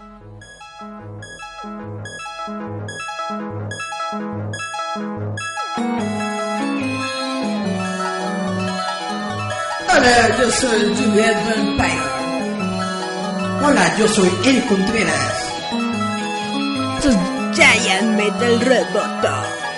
Hola, yo soy Juliet Vampire. Hola, yo soy El Contreras. Giant Metal Roboto.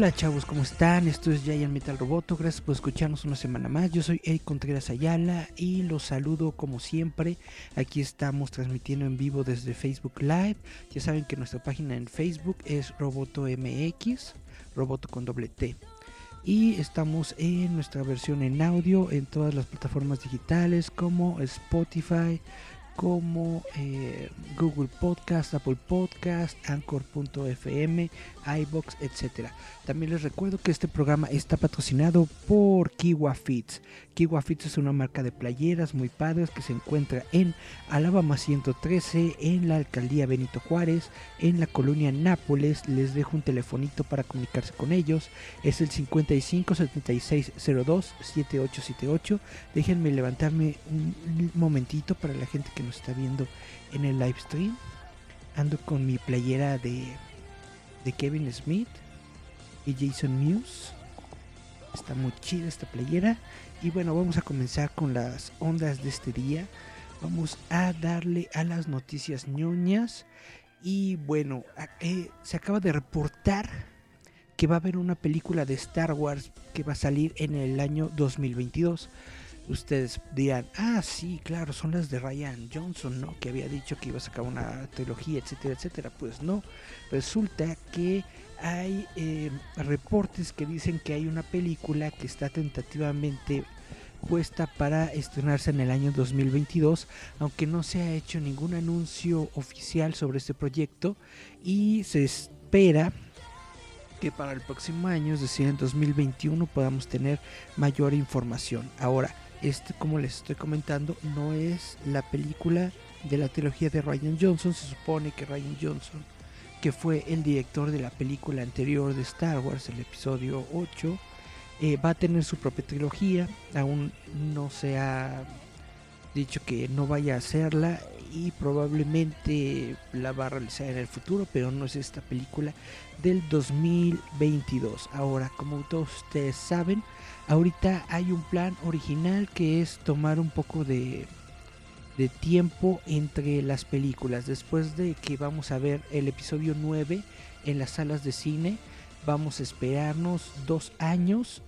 Hola chavos, ¿cómo están? Esto es Giant Metal Roboto, gracias por escucharnos una semana más. Yo soy Eric Contreras Ayala y los saludo como siempre. Aquí estamos transmitiendo en vivo desde Facebook Live. Ya saben que nuestra página en Facebook es Roboto MX, Roboto con doble T. Y estamos en nuestra versión en audio en todas las plataformas digitales como Spotify, como eh, Google Podcast, Apple Podcast, Anchor.fm, iBox, etcétera. También les recuerdo que este programa está patrocinado por Kiwa Fits. Kiwa Fits es una marca de playeras muy padres que se encuentra en Alabama 113, en la alcaldía Benito Juárez, en la colonia Nápoles. Les dejo un telefonito para comunicarse con ellos. Es el 55 76 02 7878. Déjenme levantarme un momentito para la gente que nos está viendo en el live stream. Ando con mi playera de, de Kevin Smith y Jason Muse. Está muy chida esta playera. Y bueno, vamos a comenzar con las ondas de este día. Vamos a darle a las noticias ñoñas. Y bueno, eh, se acaba de reportar que va a haber una película de Star Wars que va a salir en el año 2022. Ustedes dirán, ah, sí, claro, son las de Ryan Johnson, ¿no? Que había dicho que iba a sacar una trilogía, etcétera, etcétera. Pues no, resulta que hay eh, reportes que dicen que hay una película que está tentativamente puesta para estrenarse en el año 2022, aunque no se ha hecho ningún anuncio oficial sobre este proyecto y se espera que para el próximo año, es decir, en 2021, podamos tener mayor información. Ahora, este, como les estoy comentando, no es la película de la trilogía de Ryan Johnson. Se supone que Ryan Johnson que fue el director de la película anterior de Star Wars, el episodio 8, eh, va a tener su propia trilogía, aún no se ha dicho que no vaya a hacerla y probablemente la va a realizar en el futuro, pero no es esta película del 2022. Ahora, como todos ustedes saben, ahorita hay un plan original que es tomar un poco de tiempo entre las películas. Después de que vamos a ver el episodio 9 en las salas de cine, vamos a esperarnos dos años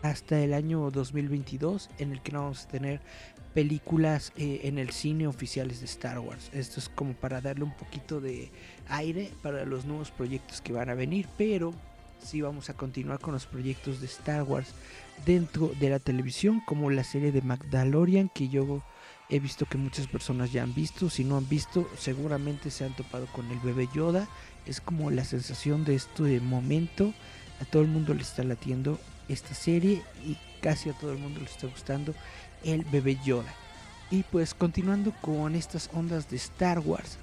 hasta el año 2022 en el que no vamos a tener películas eh, en el cine oficiales de Star Wars. Esto es como para darle un poquito de aire para los nuevos proyectos que van a venir, pero sí vamos a continuar con los proyectos de Star Wars dentro de la televisión, como la serie de Magdalorian que yo He visto que muchas personas ya han visto, si no han visto, seguramente se han topado con el bebé Yoda. Es como la sensación de este momento. A todo el mundo le está latiendo esta serie y casi a todo el mundo le está gustando el bebé Yoda. Y pues continuando con estas ondas de Star Wars,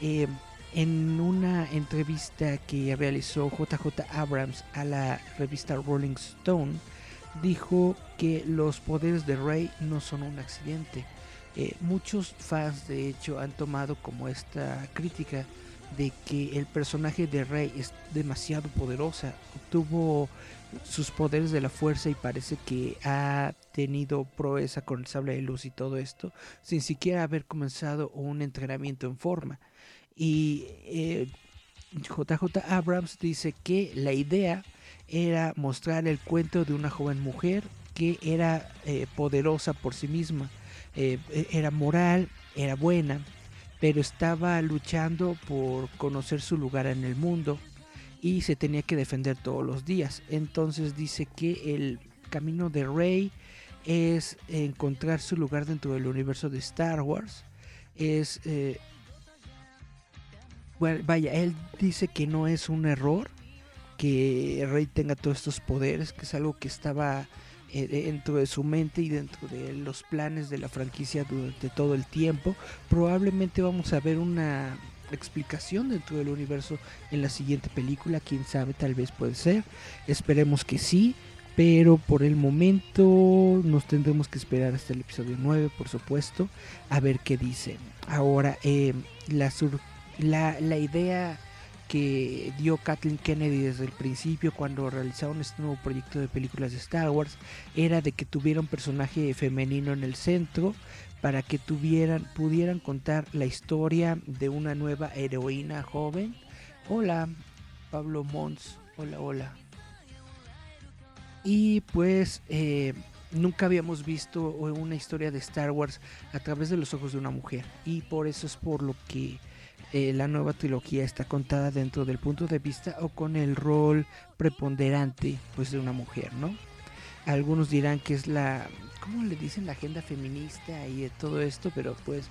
eh, en una entrevista que realizó JJ Abrams a la revista Rolling Stone, dijo que los poderes de Rey no son un accidente, eh, muchos fans de hecho han tomado como esta crítica de que el personaje de Rey es demasiado poderosa, obtuvo sus poderes de la fuerza y parece que ha tenido proeza con el sable de luz y todo esto sin siquiera haber comenzado un entrenamiento en forma. Y JJ eh, Abrams dice que la idea era mostrar el cuento de una joven mujer que era eh, poderosa por sí misma eh, era moral, era buena, pero estaba luchando por conocer su lugar en el mundo y se tenía que defender todos los días. Entonces dice que el camino de Rey es encontrar su lugar dentro del universo de Star Wars. Es vaya, él dice que no es un error que Rey tenga todos estos poderes, que es algo que estaba eh, dentro de su mente y dentro de los planes de la franquicia durante todo el tiempo. Probablemente vamos a ver una explicación dentro del universo en la siguiente película, quién sabe, tal vez puede ser. Esperemos que sí, pero por el momento nos tendremos que esperar hasta el episodio 9, por supuesto, a ver qué dice. Ahora, eh, la surpresa la, la idea que dio Kathleen Kennedy desde el principio cuando realizaron este nuevo proyecto de películas de Star Wars era de que tuviera un personaje femenino en el centro para que tuvieran pudieran contar la historia de una nueva heroína joven. Hola, Pablo Mons. Hola, hola. Y pues eh, nunca habíamos visto una historia de Star Wars a través de los ojos de una mujer y por eso es por lo que eh, la nueva trilogía está contada dentro del punto de vista o con el rol preponderante pues de una mujer, ¿no? Algunos dirán que es la, ¿cómo le dicen? La agenda feminista y todo esto, pero pues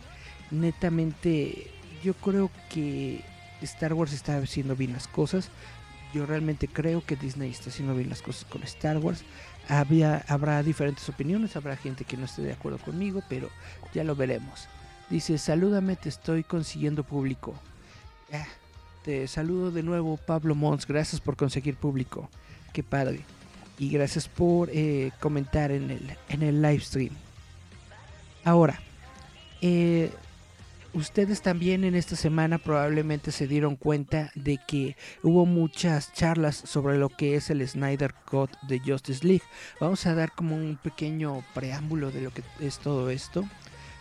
netamente yo creo que Star Wars está haciendo bien las cosas. Yo realmente creo que Disney está haciendo bien las cosas con Star Wars. Había, habrá diferentes opiniones, habrá gente que no esté de acuerdo conmigo, pero ya lo veremos. Dice, salúdame, te estoy consiguiendo público. Ah, te saludo de nuevo, Pablo Mons. Gracias por conseguir público. Qué padre. Y gracias por eh, comentar en el, en el live stream. Ahora, eh, ustedes también en esta semana probablemente se dieron cuenta de que hubo muchas charlas sobre lo que es el Snyder Cut de Justice League. Vamos a dar como un pequeño preámbulo de lo que es todo esto.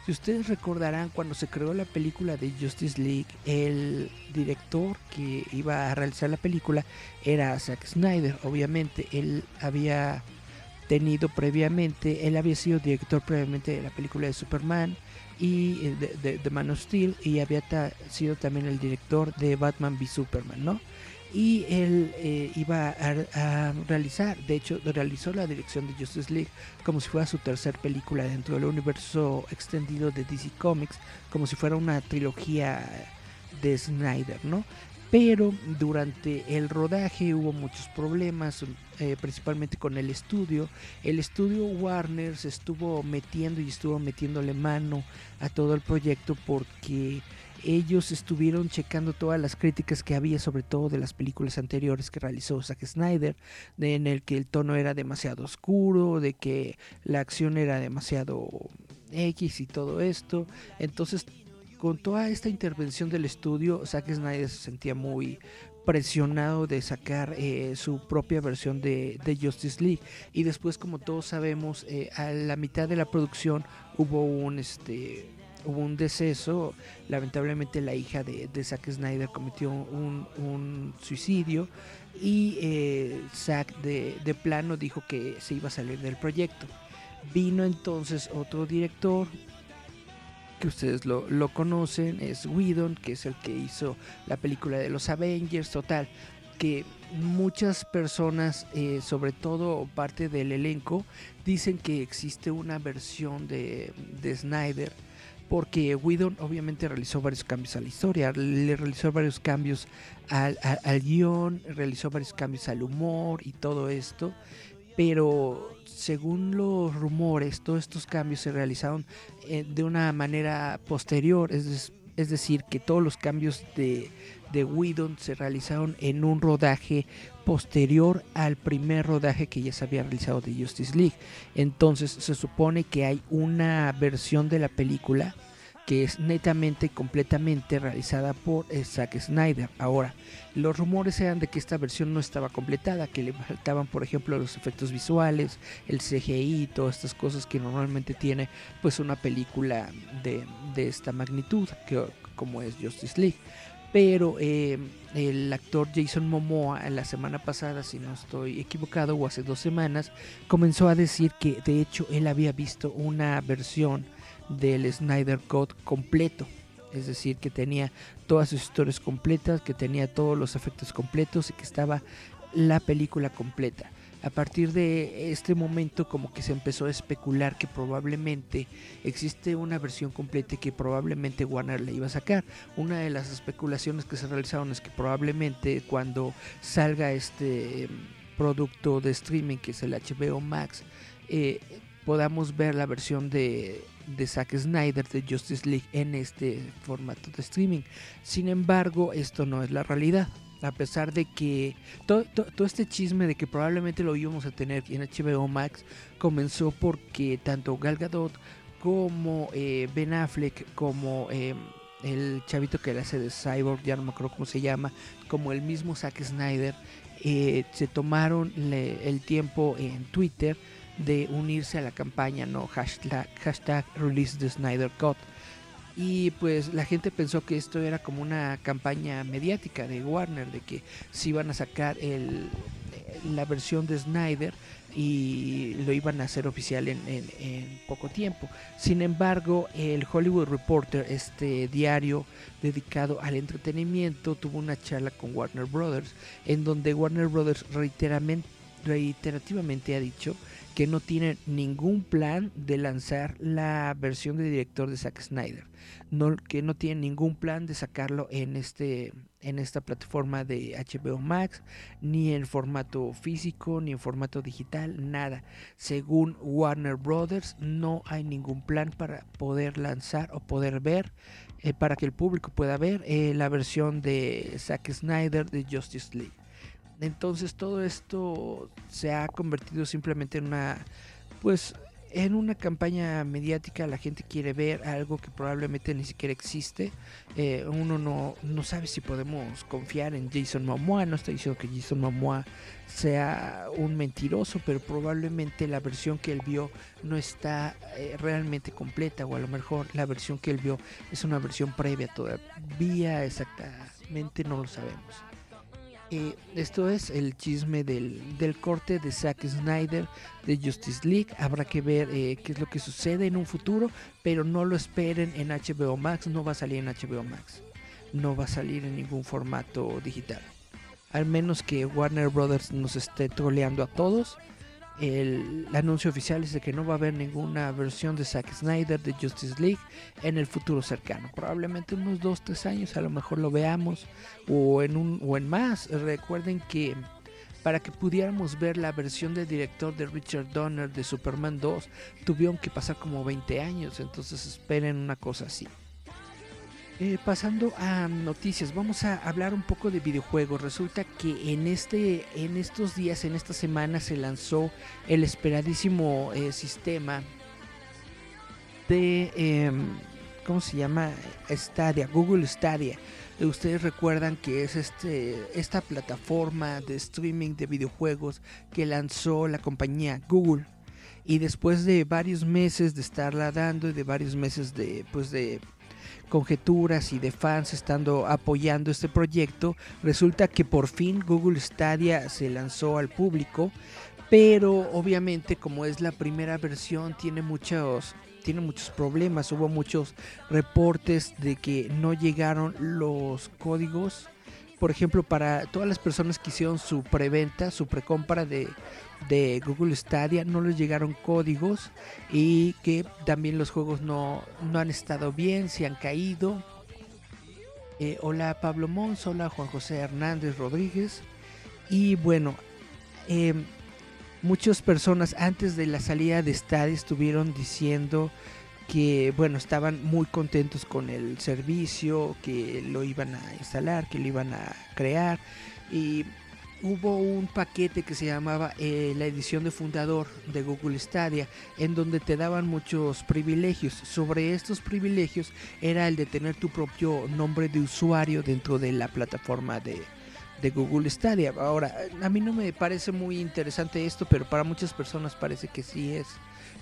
Si ustedes recordarán cuando se creó la película de Justice League, el director que iba a realizar la película era Zack Snyder. Obviamente, él había tenido previamente, él había sido director previamente de la película de Superman y eh, de, de, Man of Steel y había sido también el director de Batman v Superman, ¿no? Y él eh, iba a, realizar, de hecho realizó la dirección de Justice League como si fuera su tercer película dentro del universo extendido de DC Comics, como si fuera una trilogía de Snyder, ¿no? Pero durante el rodaje hubo muchos problemas, eh, principalmente con el estudio. El estudio Warner se estuvo metiendo y estuvo metiéndole mano a todo el proyecto porque ellos estuvieron checando todas las críticas que había, sobre todo de las películas anteriores que realizó Zack Snyder, de, en el que el tono era demasiado oscuro, de que la acción era demasiado X y todo esto. Entonces, con toda esta intervención del estudio, Zack Snyder se sentía muy presionado de sacar eh, su propia versión de, Justice League y después como todos sabemos eh, a la mitad de la producción hubo un este hubo un deceso, lamentablemente la hija de, Zack Snyder cometió un, suicidio y eh, Zack de, plano dijo que se iba a salir del proyecto. Vino entonces otro director que ustedes lo, conocen, es Whedon, que es el que hizo la película de los Avengers, total, que muchas personas, eh, sobre todo parte del elenco, dicen que existe una versión de, de Snyder porque Whedon obviamente realizó varios cambios a la historia, le realizó varios cambios al, guion, realizó varios cambios al humor y todo esto, pero según los rumores, todos estos cambios se realizaron eh, de una manera posterior, es, es decir, que todos los cambios de, de Whedon se realizaron en un rodaje posterior al primer rodaje que ya se había realizado de Justice League. Entonces se supone que hay una versión de la película que es netamente y completamente realizada por eh, Zack Snyder. Ahora, los rumores eran de que esta versión no estaba completada, que le faltaban, por ejemplo, los efectos visuales, el CGI, todas estas cosas que normalmente tiene pues una película de, de esta magnitud, que, como es Justice League pero eh, el actor Jason Momoa la semana pasada, si no estoy equivocado, o hace dos semanas, comenzó a decir que de hecho él había visto una versión del Snyder Cut completo. Es decir, que tenía todas sus historias completas, que tenía todos los efectos completos y que estaba la película completa. A partir de este momento como que se empezó a especular que probablemente existe una versión completa que probablemente Warner le iba a sacar. Una de las especulaciones que se realizaron es que probablemente cuando salga este producto de streaming que es el HBO Max, eh, podamos ver la versión de Zack Snyder de Justice League en este formato de streaming. Sin embargo, esto no es la realidad. A pesar de que todo, este chisme de que probablemente lo íbamos a tener en HBO Max comenzó porque tanto Gal Gadot como eh, Ben Affleck, como em, el chavito que le hace de Cyborg, ya no me acuerdo cómo se llama, como el mismo Zack Snyder, eh, se tomaron el tiempo en Twitter de unirse a la campaña, ¿no? Hashtag, hashtag Release the Snyder Cut. Y pues la gente pensó que esto era como una campaña mediática de Warner, de que si iban a sacar el, la versión de Snyder y lo iban a hacer oficial en, en, poco tiempo. Sin embargo, el Hollywood Reporter, este diario dedicado al entretenimiento, tuvo una charla con Warner Brothers, en donde Warner Brothers reiterativamente ha dicho que no tiene ningún plan de lanzar la versión de director de Zack Snyder, no, que no tiene ningún plan de sacarlo en este en esta plataforma de HBO Max, ni en formato físico, ni en formato digital, nada. Según Warner Brothers, no hay ningún plan para poder lanzar o poder ver, eh, para que el público pueda ver eh, la versión de Zack Snyder de Justice League. Entonces todo esto se ha convertido simplemente en una, pues, en una campaña mediática. La gente quiere ver algo que probablemente ni siquiera existe. Eh, uno no, no sabe si podemos confiar en Jason Momoa. No estoy diciendo que Jason Momoa sea un mentiroso, pero probablemente la versión que él vio no está eh, realmente completa o a lo mejor la versión que él vio es una versión previa todavía exactamente no lo sabemos. Eh, esto es el chisme del, corte de Zack Snyder de Justice League. Habrá que ver eh, qué es lo que sucede en un futuro, pero no lo esperen en HBO Max. No va a salir en HBO Max. No va a salir en ningún formato digital. Al menos que Warner Brothers nos esté troleando a todos el, anuncio oficial es de que no va a haber ninguna versión de Zack Snyder de Justice League en el futuro cercano. Probablemente unos 2-3 años a lo mejor lo veamos o en, un, o en más. Recuerden que para que pudiéramos ver la versión del director de Richard Donner de Superman 2 tuvieron que pasar como 20 años. Entonces esperen una cosa así. Eh, pasando a noticias, vamos a hablar un poco de videojuegos. Resulta que en este, en estos días, en esta semana, se lanzó el esperadísimo eh, sistema de, em, ¿cómo se llama? Stadia, Google Stadia. Ustedes recuerdan que es este, esta plataforma de streaming de videojuegos que lanzó la compañía Google. Y después de varios meses de estarla dando y de varios meses de, pues de conjeturas y de fans estando apoyando este proyecto, resulta que por fin Google Stadia se lanzó al público, pero obviamente como es la primera versión tiene muchos tiene muchos problemas, hubo muchos reportes de que no llegaron los códigos. Por ejemplo, para todas las personas que hicieron su preventa, su precompra de, de Google Stadia, no les llegaron códigos y que también los juegos no, no han estado bien, se han caído. Eh, hola Pablo Mons, hola Juan José Hernández Rodríguez. Y bueno, em, muchas personas antes de la salida de Stadia estuvieron diciendo que bueno estaban muy contentos con el servicio que lo iban a instalar que lo iban a crear y hubo un paquete que se llamaba eh, la edición de fundador de Google Stadia en donde te daban muchos privilegios sobre estos privilegios era el de tener tu propio nombre de usuario dentro de la plataforma de, Google Stadia ahora a mí no me parece muy interesante esto pero para muchas personas parece que sí es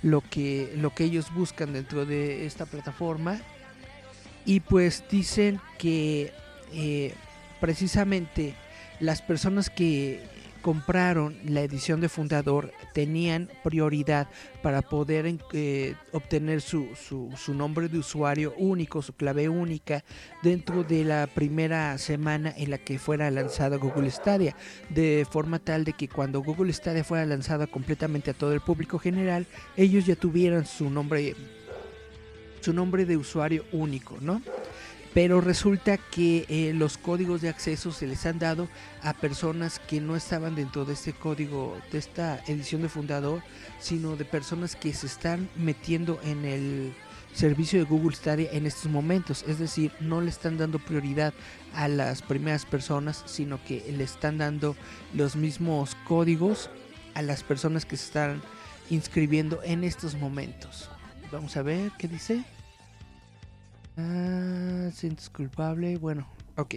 lo que, lo que ellos buscan dentro de esta plataforma. Y pues dicen que eh, precisamente las personas que, compraron la edición de fundador tenían prioridad para poder eh, obtener su, su, su, nombre de usuario único, su clave única, dentro de la primera semana en la que fuera lanzada Google Stadia, de forma tal de que cuando Google Stadia fuera lanzada completamente a todo el público general, ellos ya tuvieran su nombre su nombre de usuario único, ¿no? Pero resulta que eh, los códigos de acceso se les han dado a personas que no estaban dentro de este código, de esta edición de fundador, sino de personas que se están metiendo en el servicio de Google Stadia en estos momentos. Es decir, no le están dando prioridad a las primeras personas, sino que le están dando los mismos códigos a las personas que se están inscribiendo en estos momentos. Vamos a ver qué dice. Ah, sientes culpable. Bueno, ok.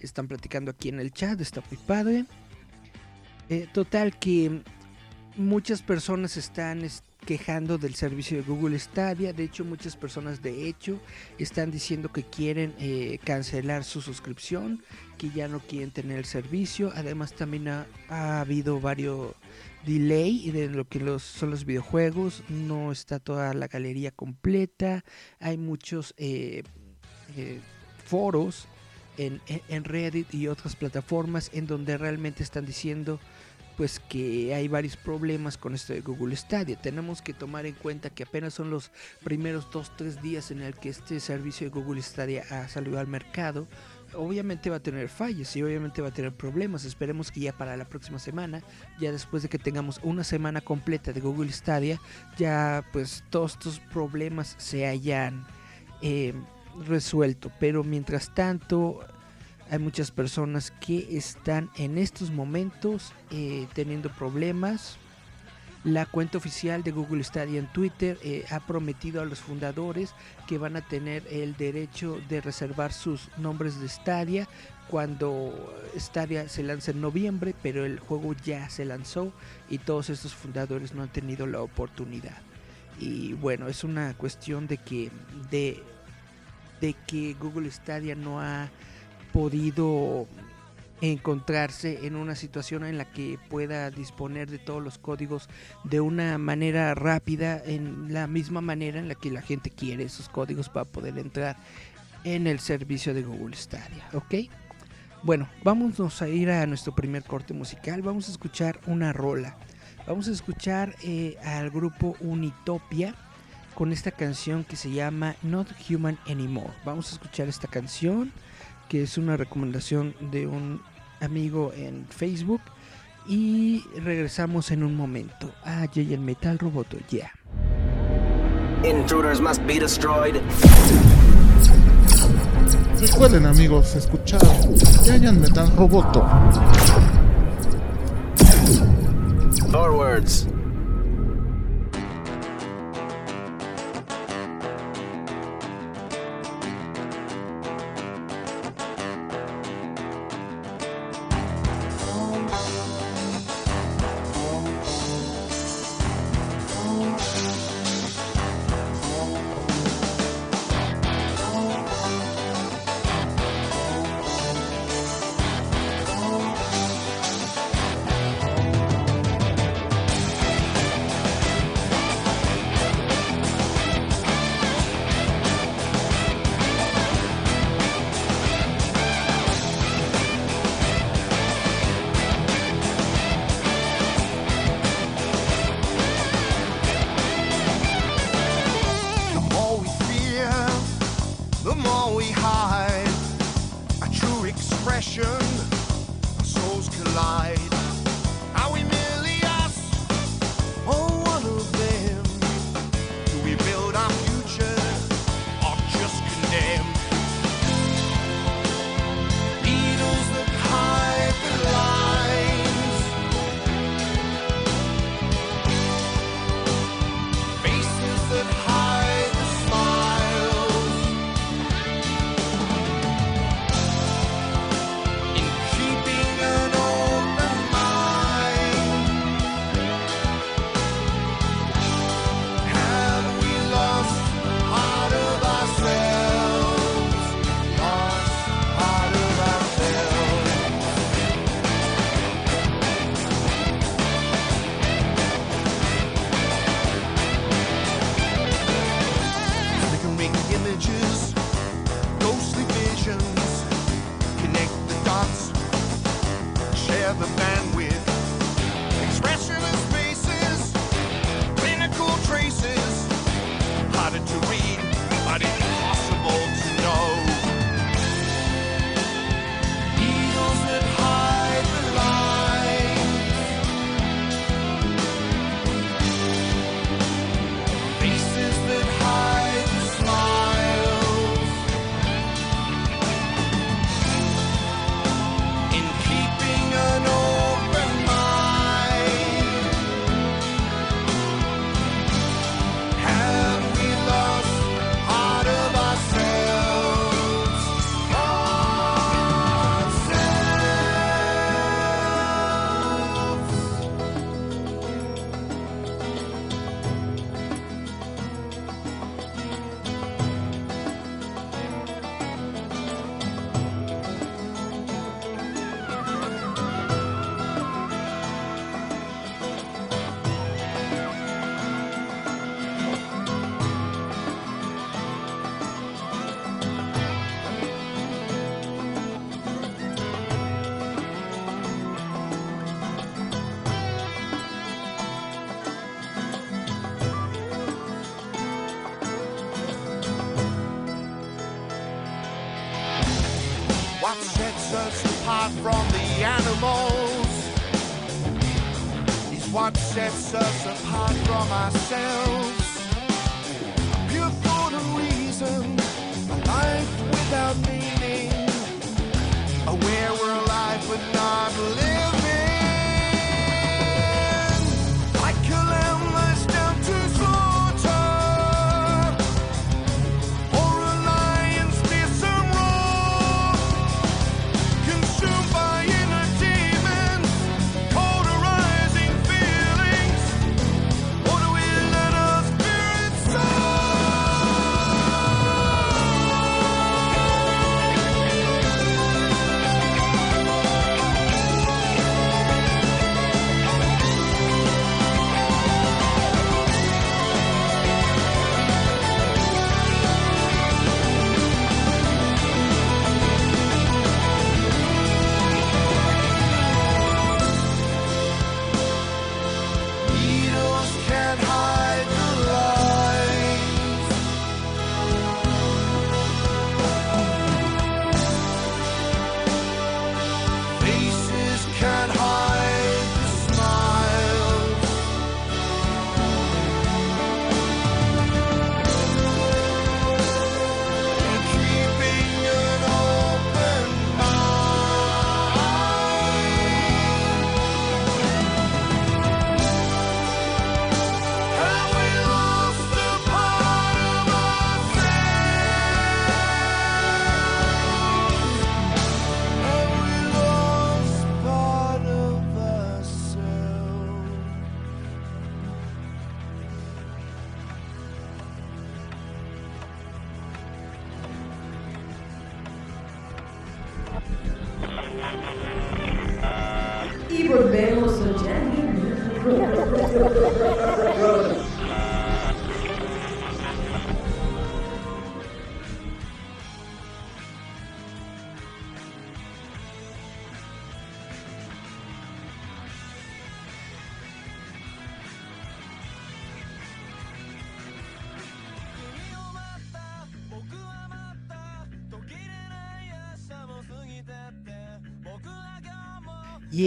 Están platicando aquí en el chat. Está muy padre. Eh, total que muchas personas están quejando del servicio de Google Stadia. De hecho, muchas personas de hecho están diciendo que quieren eh, cancelar su suscripción, que ya no quieren tener el servicio. Además, también ha, habido varios delay de lo que los, son los videojuegos. No está toda la galería completa. Hay muchos eh, eh, foros en, en, Reddit y otras plataformas en donde realmente están diciendo pues que hay varios problemas con esto de Google Stadia. Tenemos que tomar en cuenta que apenas son los primeros 2-3 días en el que este servicio de Google Stadia ha salido al mercado obviamente va a tener fallas y obviamente va a tener problemas. Esperemos que ya para la próxima semana, ya después de que tengamos una semana completa de Google Stadia, ya pues todos estos problemas se hayan eh, resuelto. Pero mientras tanto, hay muchas personas que están en estos momentos eh, teniendo problemas la cuenta oficial de Google Stadia en Twitter eh, ha prometido a los fundadores que van a tener el derecho de reservar sus nombres de Stadia cuando Stadia se lanza en noviembre, pero el juego ya se lanzó y todos estos fundadores no han tenido la oportunidad. Y bueno, es una cuestión de que de, de que Google Stadia no ha podido encontrarse en una situación en la que pueda disponer de todos los códigos de una manera rápida, en la misma manera en la que la gente quiere esos códigos para poder entrar en el servicio de Google Stadia, ¿ok? Bueno, vamos a ir a nuestro primer corte musical, vamos a escuchar una rola, vamos a escuchar eh, al grupo Unitopia con esta canción que se llama Not Human Anymore, vamos a escuchar esta canción que es una recomendación de un amigo en Facebook. Y regresamos en un momento a Jay el Metal Roboto. Ya. Intruders must be destroyed. Recuerden amigos, escuchar Giant Metal Roboto. Forwards.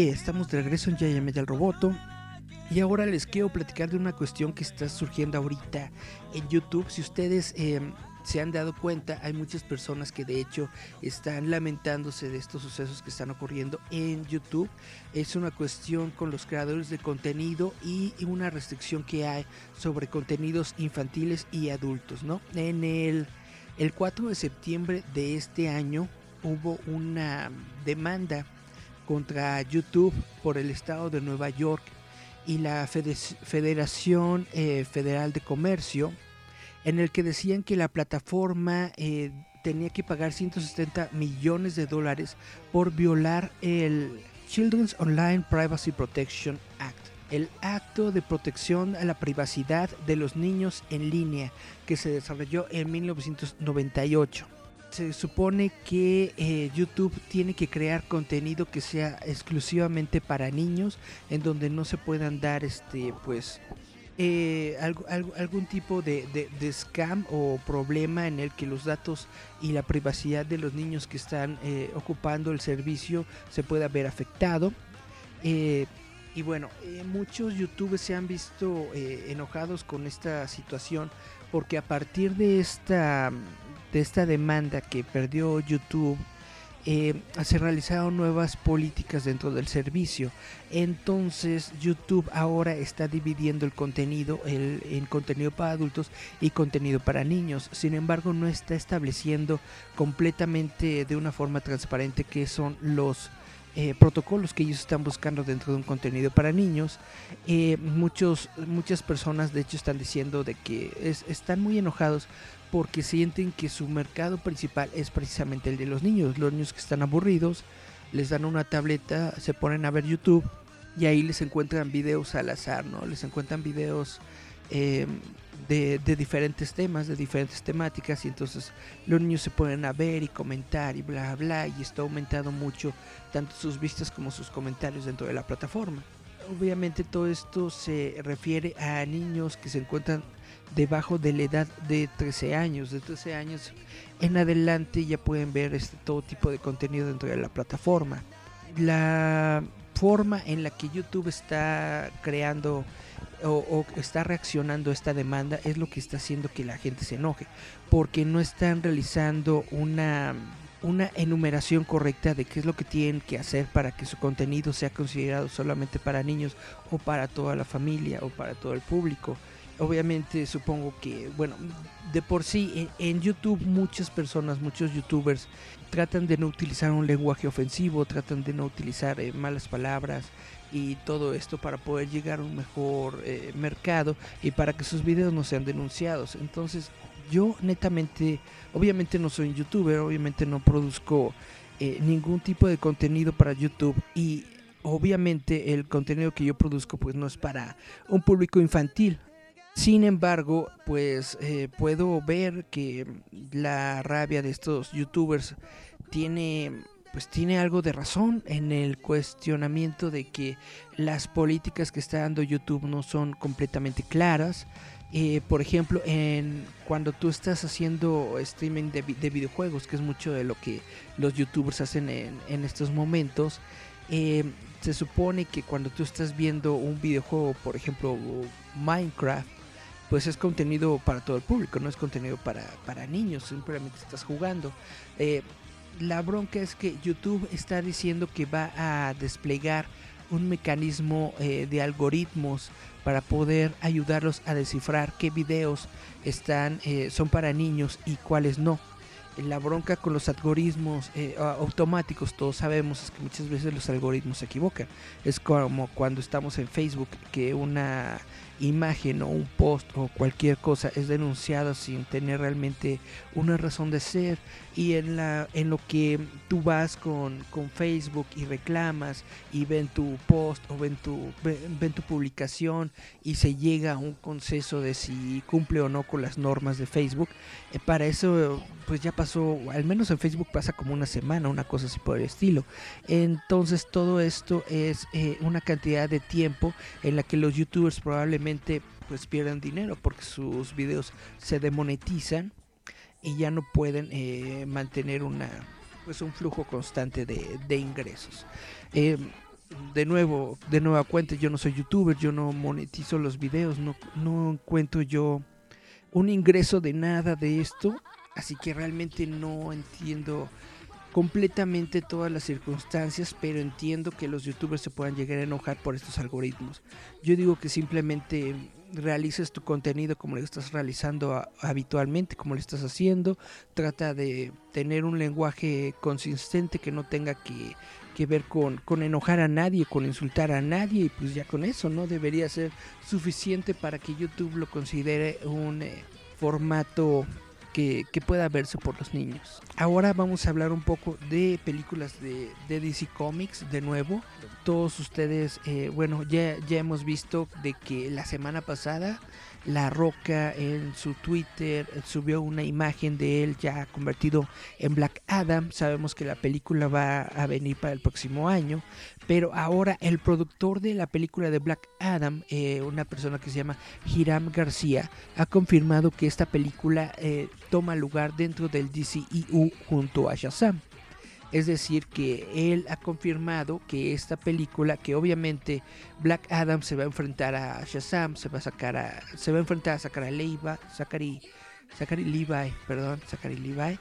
Estamos de regreso en Yaya Media Roboto. Y ahora les quiero platicar de una cuestión que está surgiendo ahorita en YouTube. Si ustedes eh, se han dado cuenta, hay muchas personas que de hecho están lamentándose de estos sucesos que están ocurriendo en YouTube. Es una cuestión con los creadores de contenido y una restricción que hay sobre contenidos infantiles y adultos, ¿no? En el 4 de septiembre de este año hubo una demanda contra YouTube por el estado de Nueva York y la Fede- Federación eh, Federal de Comercio, en el que decían que la plataforma eh, tenía que pagar 170 millones de dólares por violar el Children's Online Privacy Protection Act, el acto de protección a la privacidad de los niños en línea que se desarrolló en 1998 se supone que eh, YouTube tiene que crear contenido que sea exclusivamente para niños, en donde no se puedan dar, este, pues, eh, algo- algo- algún tipo de, scam o problema en el que los datos y la privacidad de los niños que están eh, ocupando el servicio se pueda ver afectado. Eh, y bueno, eh, muchos youtubers se han visto eh, enojados con esta situación porque a partir de esta, de esta demanda que perdió YouTube, eh, se realizaron nuevas políticas dentro del servicio. Entonces YouTube ahora está dividiendo el contenido el, en contenido para adultos y contenido para niños. Sin embargo, no está estableciendo completamente de una forma transparente qué son los eh, protocolos que ellos están buscando dentro de un contenido para niños. Eh, muchos, muchas personas de hecho están diciendo de que es- están muy enojados porque sienten que su mercado principal es precisamente el de los niños, los niños que están aburridos, les dan una tableta, se ponen a ver YouTube y ahí les encuentran videos al azar, ¿no? Les encuentran videos eh, de, diferentes temas, de diferentes temáticas y entonces los niños se ponen a ver y comentar y bla bla y está aumentando mucho tanto sus vistas como sus comentarios dentro de la plataforma. Obviamente todo esto se refiere a niños que se encuentran debajo de la edad de 13 años. De 13 años en adelante ya pueden ver este, todo tipo de contenido dentro de la plataforma. La forma en la que YouTube está creando o, está reaccionando a esta demanda es lo que está haciendo que la gente se enoje, porque no están realizando una una enumeración correcta de qué es lo que tienen que hacer para que su contenido sea considerado solamente para niños o para toda la familia o para todo el público. Obviamente supongo que, bueno, de por sí en, en YouTube muchas personas, muchos youtubers tratan de no utilizar un lenguaje ofensivo, tratan de no utilizar eh, malas palabras y todo esto para poder llegar a un mejor eh, mercado y para que sus videos no sean denunciados. Entonces yo netamente, obviamente no soy youtuber, obviamente no produzco eh, ningún tipo de contenido para YouTube y obviamente el contenido que yo produzco pues no es para un público infantil. Sin embargo, pues eh, puedo ver que la rabia de estos youtubers tiene pues tiene algo de razón en el cuestionamiento de que las políticas que está dando YouTube no son completamente claras. Eh, por ejemplo, en cuando tú estás haciendo streaming de, de, videojuegos, que es mucho de lo que los youtubers hacen en, en estos momentos, eh, se supone que cuando tú estás viendo un videojuego, por ejemplo Minecraft, pues es contenido para todo el público, no es contenido para, para niños, simplemente estás jugando. Eh, la bronca es que YouTube está diciendo que va a desplegar un mecanismo eh, de algoritmos para poder ayudarlos a descifrar qué videos están eh, son para niños y cuáles no. La bronca con los algoritmos automáticos, todos sabemos, que muchas veces los algoritmos se equivocan. Es como cuando estamos en Facebook, que una imagen o un post o cualquier cosa es denunciado sin tener realmente una razón de ser. Y en la en lo que tú vas con, con Facebook y reclamas y ven tu post o ven tu ven, ven, tu publicación y se llega a un consenso de si cumple o no con las normas de Facebook eh, para eso pues ya pasó al menos en Facebook pasa como una semana una cosa así por el estilo. Entonces todo esto es eh, una cantidad de tiempo en la que los youtubers probablemente pues pierden dinero porque sus videos se demonetizan y ya no pueden eh, mantener una pues un flujo constante de, de ingresos. Eh, de nuevo de nueva cuenta yo no soy youtuber yo no monetizo los videos no, no encuentro yo un ingreso de nada de esto así que realmente no entiendo completamente todas las circunstancias, pero entiendo que los youtubers se puedan llegar a enojar por estos algoritmos. Yo digo que simplemente realices tu contenido como lo estás realizando habitualmente, como lo estás haciendo. Trata de tener un lenguaje consistente que no tenga que, que ver con, con, enojar a nadie, con insultar a nadie, y pues ya con eso, ¿no? Debería ser suficiente para que YouTube lo considere un eh, formato que, pueda verse por los niños. Ahora vamos a hablar un poco de películas de, de DC Comics de nuevo. Todos ustedes, eh, bueno, ya, ya hemos visto de que la semana pasada La Roca en su Twitter subió una imagen de él ya convertido en Black Adam. Sabemos que la película va a venir para el próximo año, pero ahora el productor de la película de Black Adam, eh, una persona que se llama Hiram García, ha confirmado que esta película eh, toma lugar dentro del DCEU junto a Shazam. Es decir, que él ha confirmado que esta película, que obviamente Black Adam se va a enfrentar a Shazam, se va a sacar a, se va a enfrentar a Zachary Levi, Zachary, Zachary Levi, perdón, Zachary Levi.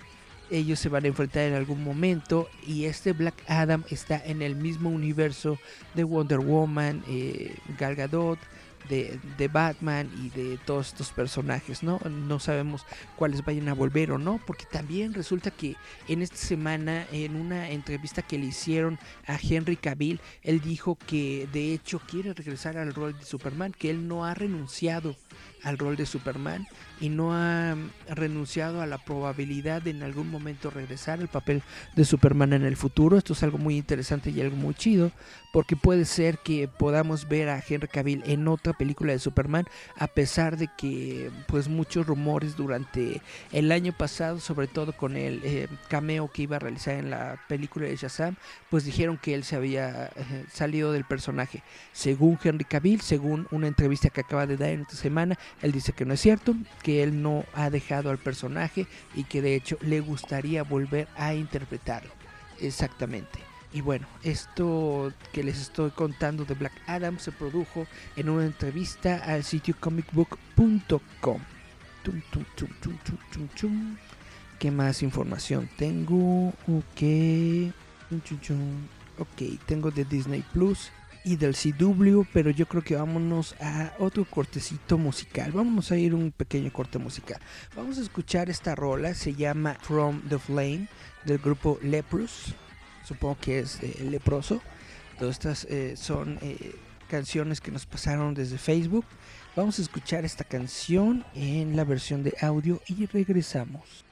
Ellos se van a enfrentar en algún momento y este Black Adam está en el mismo universo de Wonder Woman, eh, Gal Gadot, de, de, Batman y de todos estos personajes, ¿no? No sabemos cuáles vayan a volver o no, porque también resulta que en esta semana, en una entrevista que le hicieron a Henry Cavill, él dijo que de hecho quiere regresar al rol de Superman, que él no ha renunciado al rol de Superman y no ha renunciado a la probabilidad de en algún momento regresar al papel de Superman en el futuro. Esto es algo muy interesante y algo muy chido porque puede ser que podamos ver a Henry Cavill en otra película de Superman a pesar de que pues muchos rumores durante el año pasado, sobre todo con el eh, cameo que iba a realizar en la película de Shazam, pues dijeron que él se había eh, salido del personaje. Según Henry Cavill, según una entrevista que acaba de dar en esta semana, él dice que no es cierto, que él no ha dejado al personaje y que de hecho le gustaría volver a interpretarlo. Exactamente. Y bueno, esto que les estoy contando de Black Adam se produjo en una entrevista al sitio comicbook.com. ¿Qué más información tengo? Ok. Ok, tengo de Disney Plus y del CW, pero yo creo que vámonos a otro cortecito musical. Vamos a ir un pequeño corte musical. Vamos a escuchar esta rola, se llama From the Flame del grupo Leprous. Supongo que es eh, leproso. Todas estas eh, son eh, canciones que nos pasaron desde Facebook. Vamos a escuchar esta canción en la versión de audio y regresamos.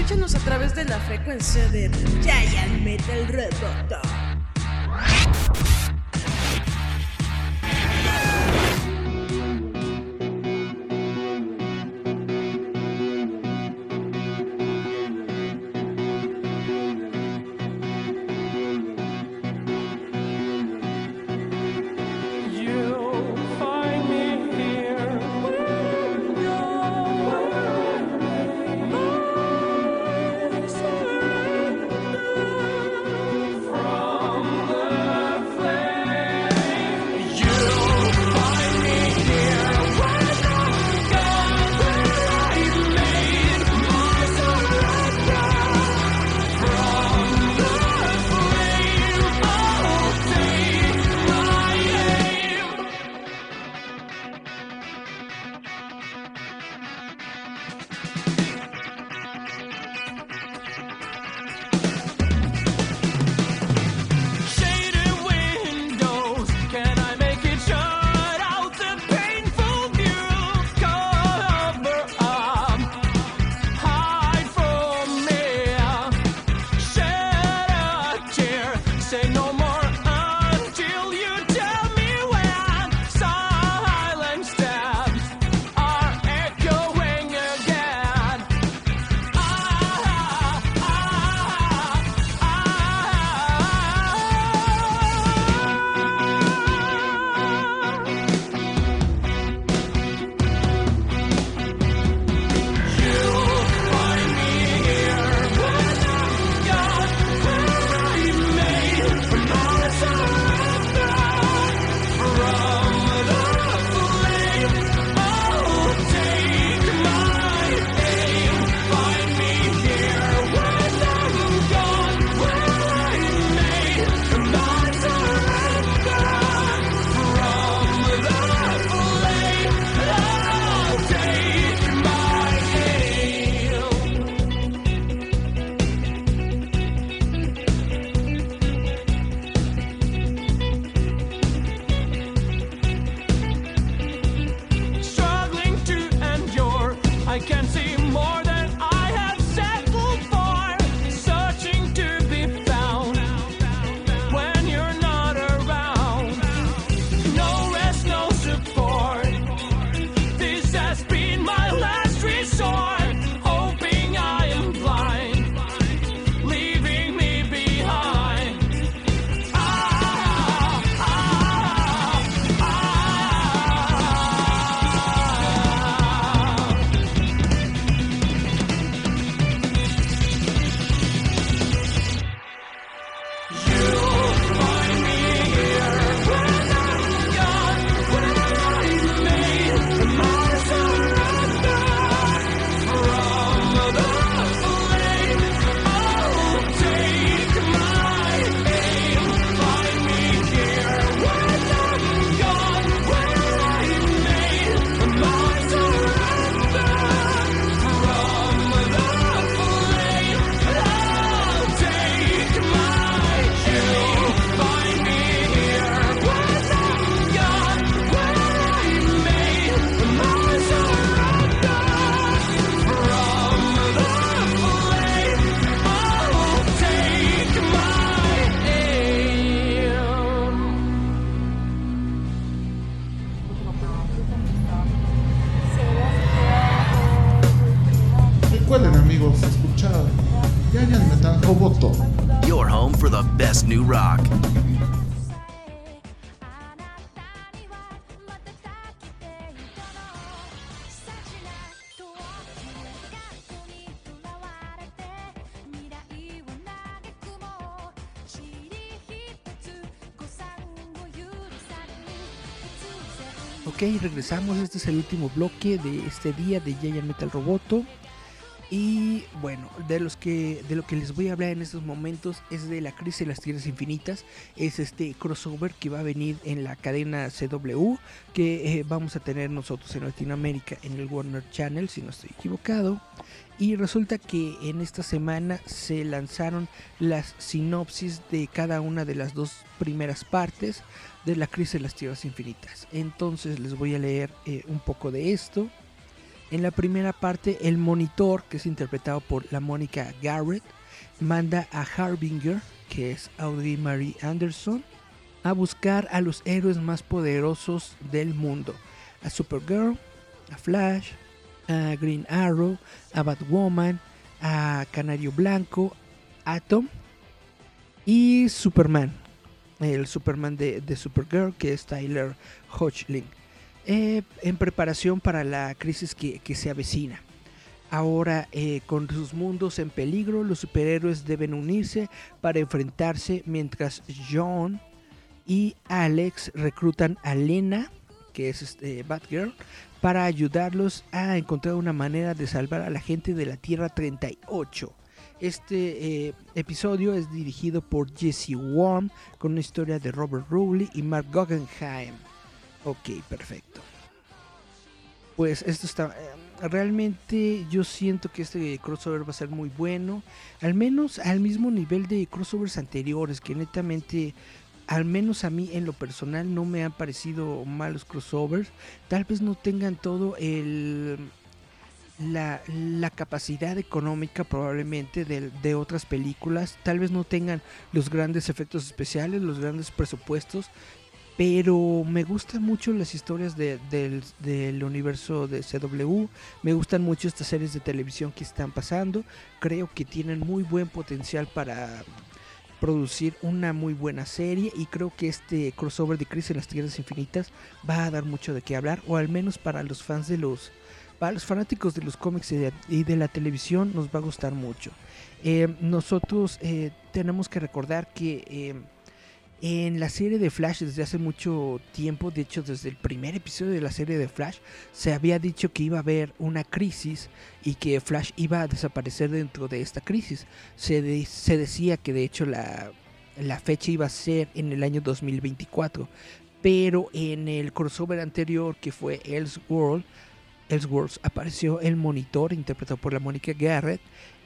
Escúchanos a través de la frecuencia de Giant Metal Roboto. For the best new rock. Ok, regresamos. Este es el último bloque de este día de Giant Metal Roboto. Y bueno, de los que de lo que les voy a hablar en estos momentos es de la crisis de las tierras infinitas. Es este crossover que va a venir en la cadena CW que eh, vamos a tener nosotros en Latinoamérica en el Warner Channel, si no estoy equivocado. Y resulta que en esta semana se lanzaron las sinopsis de cada una de las dos primeras partes de la crisis de las tierras infinitas. Entonces les voy a leer eh, un poco de esto. En la primera parte, el monitor, que es interpretado por la Mónica Garrett, manda a Harbinger, que es Audrey Marie Anderson, a buscar a los héroes más poderosos del mundo. A Supergirl, a Flash, a Green Arrow, a Batwoman, a Canario Blanco, Atom y Superman. El Superman de, de Supergirl, que es Tyler Hoechlin eh, en preparación para la crisis que, se avecina. Ahora, eh, con sus mundos en peligro, los superhéroes deben unirse para enfrentarse mientras John y Alex reclutan a Lena, que es este, Batgirl, para ayudarlos a encontrar una manera de salvar a la gente de la Tierra 38. Este eh, episodio es dirigido por Jesse Worm con una historia de Robert Rowley y Mark Guggenheim. Ok, perfecto. Pues esto está... eh, realmente yo siento que este crossover va a ser muy bueno. Al menos al mismo nivel de crossovers anteriores, que netamente... Al menos a mí en lo personal no me han parecido malos crossovers. Tal vez no tengan todo el... La, la capacidad económica probablemente de, de otras películas. Tal vez no tengan los grandes efectos especiales, los grandes presupuestos, pero me gustan mucho las historias de- del, universo de CW, me gustan mucho estas series de televisión que están pasando, creo que tienen muy buen potencial para producir una muy buena serie y creo que este crossover de Crisis en las Tierras Infinitas va a dar mucho de qué hablar, o al menos para los fans de los... Para los fanáticos de los cómics y de, y de la televisión nos va a gustar mucho. Eh, nosotros eh, tenemos que recordar que eh, en la serie de Flash desde hace mucho tiempo, de hecho desde el primer episodio de la serie de Flash, se había dicho que iba a haber una crisis y que Flash iba a desaparecer dentro de esta crisis. Se, de- se decía que de hecho la, fecha iba a ser en el año 2024, pero en el crossover anterior que fue Elseworld, Elseworlds apareció el monitor interpretado por la Mónica Garrett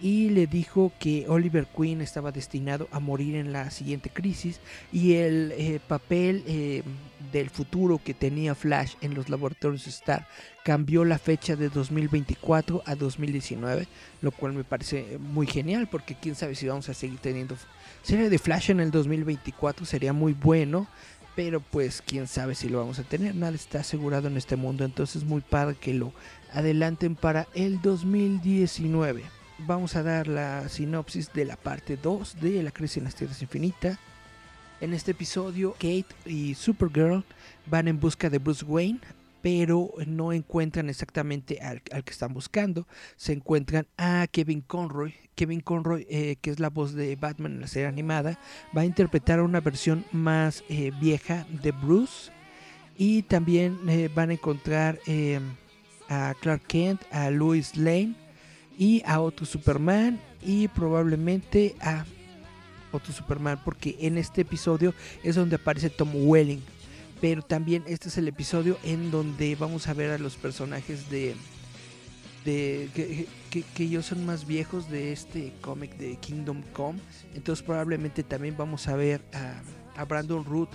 y le dijo que Oliver Queen estaba destinado a morir en la siguiente crisis y el eh, papel eh, del futuro que tenía Flash en los laboratorios Star cambió la fecha de 2024 a 2019, lo cual me parece muy genial porque quién sabe si vamos a seguir teniendo serie de Flash en el 2024, sería muy bueno. Pero pues quién sabe si lo vamos a tener, nada está asegurado en este mundo, entonces muy padre que lo adelanten para el 2019. Vamos a dar la sinopsis de la parte 2 de La crisis en las tierras infinitas. En este episodio, Kate y Supergirl van en busca de Bruce Wayne, pero no encuentran exactamente al, que están buscando. Se encuentran a Kevin Conroy. Kevin Conroy, eh, que es la voz de Batman en la serie animada, va a interpretar una versión más eh, vieja de Bruce. Y también eh, van a encontrar a Clark Kent, a Lois Lane y a otro Superman y probablemente a otro Superman porque en este episodio es donde aparece Tom Welling. Pero también este es el episodio en donde vamos a ver a los personajes de que, que, que ellos son más viejos de este cómic de Kingdom Come. Entonces probablemente también vamos a ver a, a Brandon Root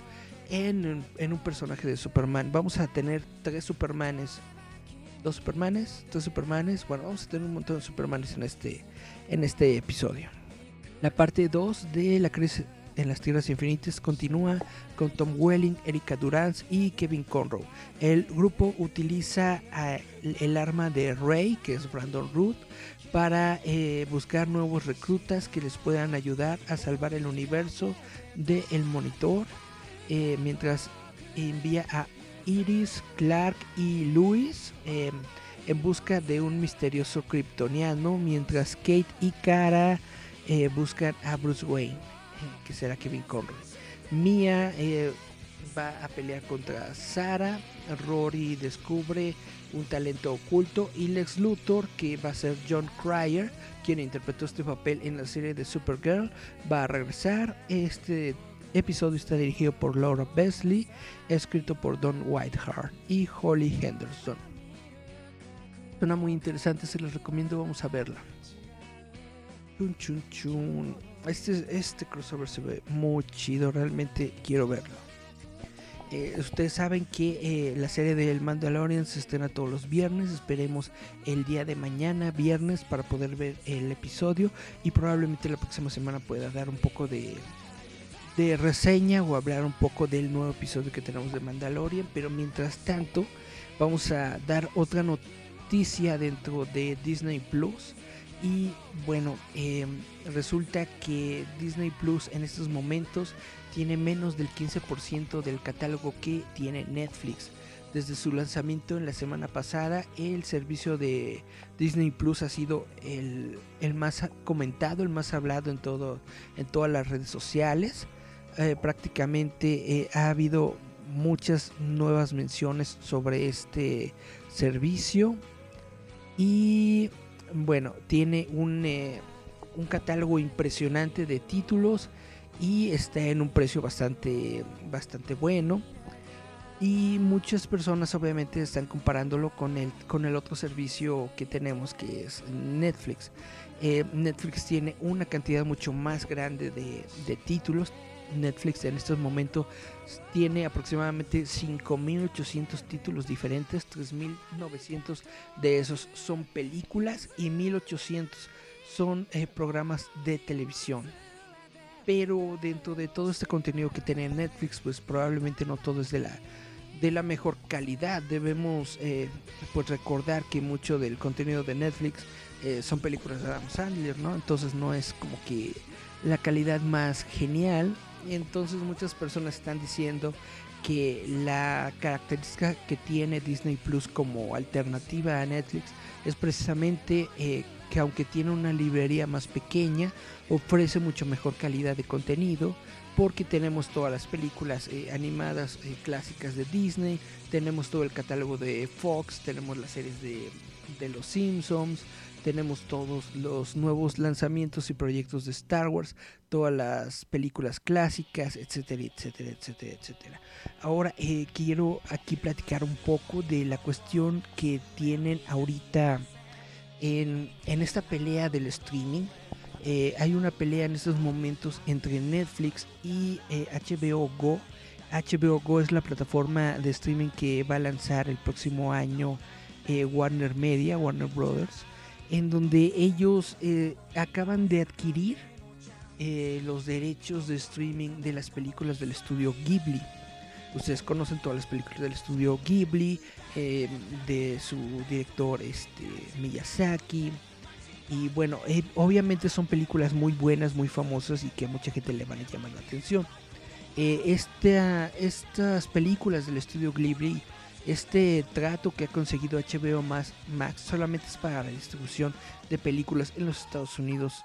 en, en un personaje de Superman. Vamos a tener tres Supermanes dos Supermanes, tres Supermanes. Bueno, vamos a tener un montón de Supermanes en este, en este episodio. La parte 2 de la crisis en las Tierras Infinitas continúa con Tom Welling, Erika Durance y Kevin Conroe. El grupo utiliza ah, el arma de Ray, que es Brandon Root, para eh, buscar nuevos reclutas que les puedan ayudar a salvar el universo del El Monitor, eh, mientras envía a Iris, Clark y Luis eh, en busca de un misterioso kryptoniano, mientras Kate y Kara eh, buscan a Bruce Wayne, eh, que será Kevin Conroy. Mia eh, va a pelear contra Sara, Rory descubre un talento oculto y Lex Luthor, que va a ser John Cryer, quien interpretó este papel en la serie de Supergirl, va a regresar. Este episodio está dirigido por Laura Besley, escrito por Don Whiteheart y Holly Henderson. Suena muy interesante, se los recomiendo, vamos a verla. Chun chun chun. Este, este crossover se ve muy chido, realmente quiero verlo. Eh, ustedes saben que eh, la serie del Mandalorian se estrena todos los viernes. Esperemos el día de mañana, viernes, para poder ver el episodio. Y probablemente la próxima semana pueda dar un poco de, de reseña o hablar un poco del nuevo episodio que tenemos de Mandalorian. Pero mientras tanto, vamos a dar otra noticia dentro de Disney Plus. Y bueno, eh, resulta que Disney Plus en estos momentos tiene menos del 15% del catálogo que tiene Netflix. Desde su lanzamiento en la semana pasada, el servicio de Disney Plus ha sido el, el más comentado, el más hablado en, todo, en todas las redes sociales. Eh, prácticamente eh, ha habido muchas nuevas menciones sobre este servicio. Y bueno, tiene un, eh, un catálogo impresionante de títulos y está en un precio bastante, bastante bueno. Y muchas personas obviamente están comparándolo con el, con el otro servicio que tenemos que es Netflix. Netflix tiene una cantidad mucho más grande de, de títulos. Netflix en estos momentos tiene aproximadamente 5.800 títulos diferentes, 3.900 de esos son películas y 1.800 son eh, programas de televisión. Pero dentro de todo este contenido que tiene Netflix, pues probablemente no todo es de la, de la mejor calidad. Debemos eh, pues recordar que mucho del contenido de Netflix eh, son películas de Adam Sandler, ¿no? Entonces no es como que la calidad más genial. Entonces muchas personas están diciendo que la característica que tiene Disney Plus como alternativa a Netflix es precisamente eh, que aunque tiene una librería más pequeña, ofrece mucho mejor calidad de contenido porque tenemos todas las películas eh, animadas eh, clásicas de Disney, tenemos todo el catálogo de Fox, tenemos las series de, de Los Simpsons, tenemos todos los nuevos lanzamientos y proyectos de Star Wars, todas las películas clásicas, etcétera, etcétera, etcétera, etcétera. Ahora eh, quiero aquí platicar un poco de la cuestión que tienen ahorita en, en esta pelea del streaming. Eh, hay una pelea en estos momentos entre Netflix y eh, HBO Go. HBO Go es la plataforma de streaming que va a lanzar el próximo año eh, Warner Media, Warner Brothers, en donde ellos eh, acaban de adquirir eh, los derechos de streaming de las películas del estudio Ghibli. Ustedes conocen todas las películas del estudio Ghibli, eh, de su director este, Miyazaki. Y bueno, obviamente son películas muy buenas, muy famosas y que a mucha gente le van a llamar la atención. Esta- estas películas del estudio Ghibli, este trato que ha conseguido HBO Max, solamente es para la distribución de películas en los Estados Unidos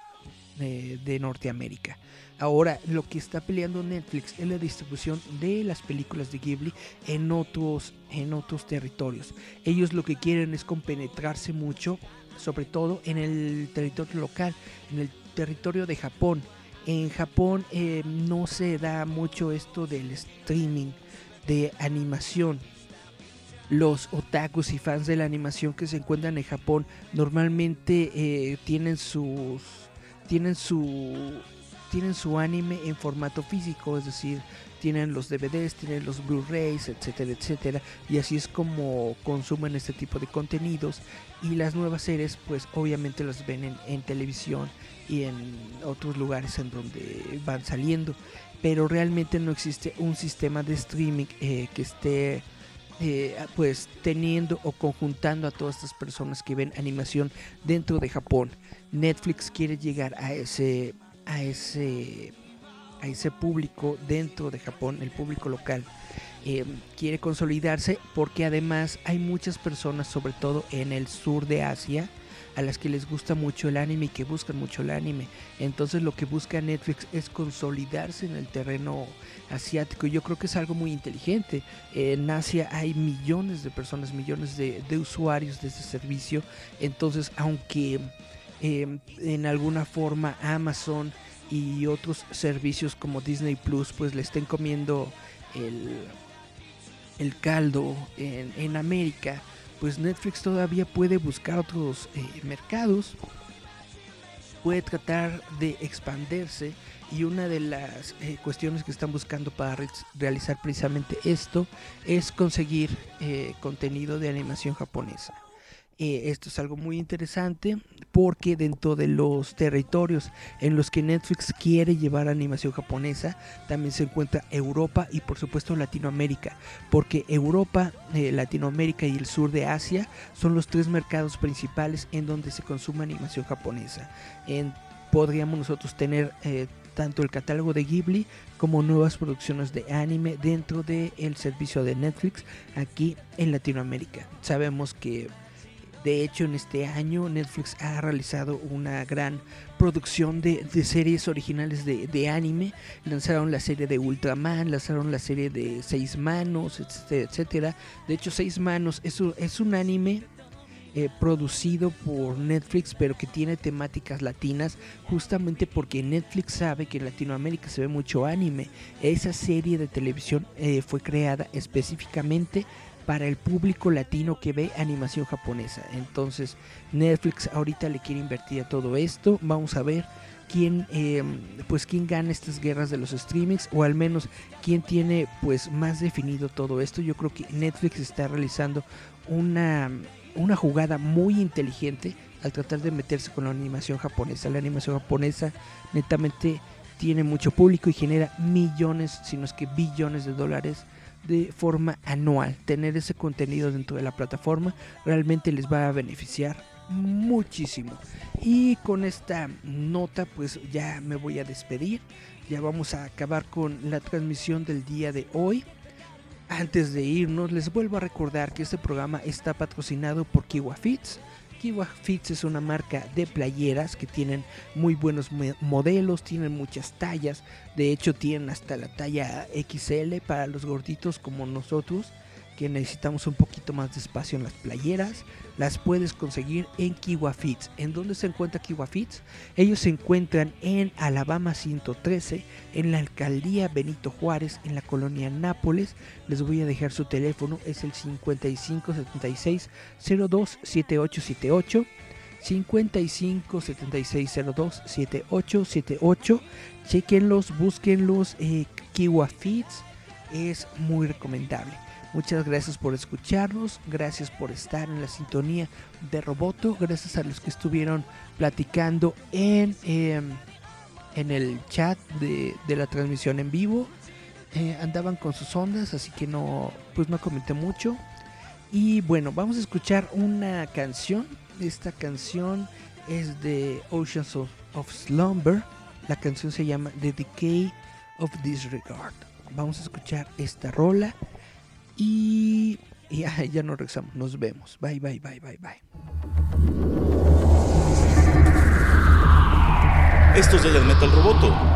de Norteamérica. Ahora, lo que está peleando Netflix es la distribución de las películas de Ghibli en otros, en otros territorios. Ellos lo que quieren es compenetrarse mucho, sobre todo en el territorio local, en el territorio de Japón. En Japón eh, no se da mucho esto del streaming de animación. Los otakus y fans de la animación que se encuentran en Japón normalmente eh, tienen sus tienen su tienen su anime en formato físico, es decir, tienen los DVDs, tienen los Blu-rays, etcétera, etcétera, y así es como consumen este tipo de contenidos y las nuevas series pues obviamente las ven en, televisión y en otros lugares en donde van saliendo, pero realmente no existe un sistema de streaming eh, que esté eh, pues teniendo o conjuntando a todas estas personas que ven animación dentro de Japón. Netflix quiere llegar a ese a ese a ese público dentro de Japón, el público local. Eh, quiere consolidarse porque además hay muchas personas, sobre todo en el sur de Asia, a las que les gusta mucho el anime y que buscan mucho el anime. Entonces lo que busca Netflix es consolidarse en el terreno asiático. Yo creo que es algo muy inteligente. En Asia hay millones de personas, millones de, usuarios de este servicio. Entonces, aunque eh, en alguna forma Amazon y otros servicios como Disney Plus pues le estén comiendo el, el caldo en América, pues Netflix todavía puede buscar otros eh, mercados, puede tratar de expandirse y una de las eh, cuestiones que están buscando para re- realizar precisamente esto es conseguir eh, contenido de animación japonesa. Eh, esto es algo muy interesante porque dentro de los territorios en los que Netflix quiere llevar animación japonesa también se encuentra Europa y por supuesto Latinoamérica porque Europa, eh, Latinoamérica y el sur de Asia son los tres mercados principales en donde se consume animación japonesa. Podríamos nosotros tener eh, tanto el catálogo de Ghibli como nuevas producciones de anime dentro del servicio de Netflix aquí en Latinoamérica. Sabemos que de hecho, en este año Netflix ha realizado una gran producción de, series originales de, anime. Lanzaron la serie de Ultraman, lanzaron la serie de Seis Manos, etcétera. De hecho, Seis Manos es un, es un anime eh, producido por Netflix, pero que tiene temáticas latinas, justamente porque Netflix sabe que en Latinoamérica se ve mucho anime. Esa serie de televisión eh, fue creada específicamente para el público latino que ve animación japonesa. Entonces Netflix ahorita le quiere invertir a todo esto. Vamos a ver quién eh, pues quién gana estas guerras de los streamings o al menos quién tiene pues más definido todo esto. Yo creo que Netflix está realizando una una jugada muy inteligente al tratar de meterse con la animación japonesa. La animación japonesa netamente tiene mucho público y genera millones, si no es que billones de dólares de forma anual. Tener ese contenido dentro de la plataforma realmente les va a beneficiar muchísimo. Y con esta nota pues ya me voy a despedir. Ya vamos a acabar con la transmisión del día de hoy. Antes de irnos, les vuelvo a recordar que este programa está patrocinado por Kiwa Fits. Kiwa Fits es una marca de playeras que tienen muy buenos modelos, tienen muchas tallas. De hecho, tienen hasta la talla XL para los gorditos como nosotros, que necesitamos un poquito más de espacio en las playeras. Las puedes conseguir en Kiwa Fits. ¿En dónde se encuentra Kiwa Fits? Ellos se encuentran en Alabama 113, en la alcaldía Benito Juárez, en la colonia Nápoles. Les voy a dejar su teléfono, es el 5576 027878. 55 76 02 7878. Chequenlos, búsquenlos. Eh, Kiwa es muy recomendable. Muchas gracias por escucharnos, gracias por estar en la sintonía de Roboto, gracias a los que estuvieron platicando en, eh, en el chat de, de la transmisión en vivo. Eh, andaban con sus ondas, así que no, pues no comenté mucho. Y bueno, vamos a escuchar una canción. Esta canción es de Oceans of, of Slumber. La canción se llama The Decay of Disregard. Vamos a escuchar esta rola. Y y ya, ya nos regresamos. Nos vemos. Bye, bye, bye, bye, bye. Esto es Giant Metal Roboto.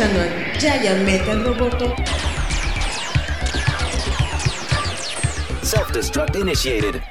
Escuchando a Giant Metal Roboto. Self destruct initiated.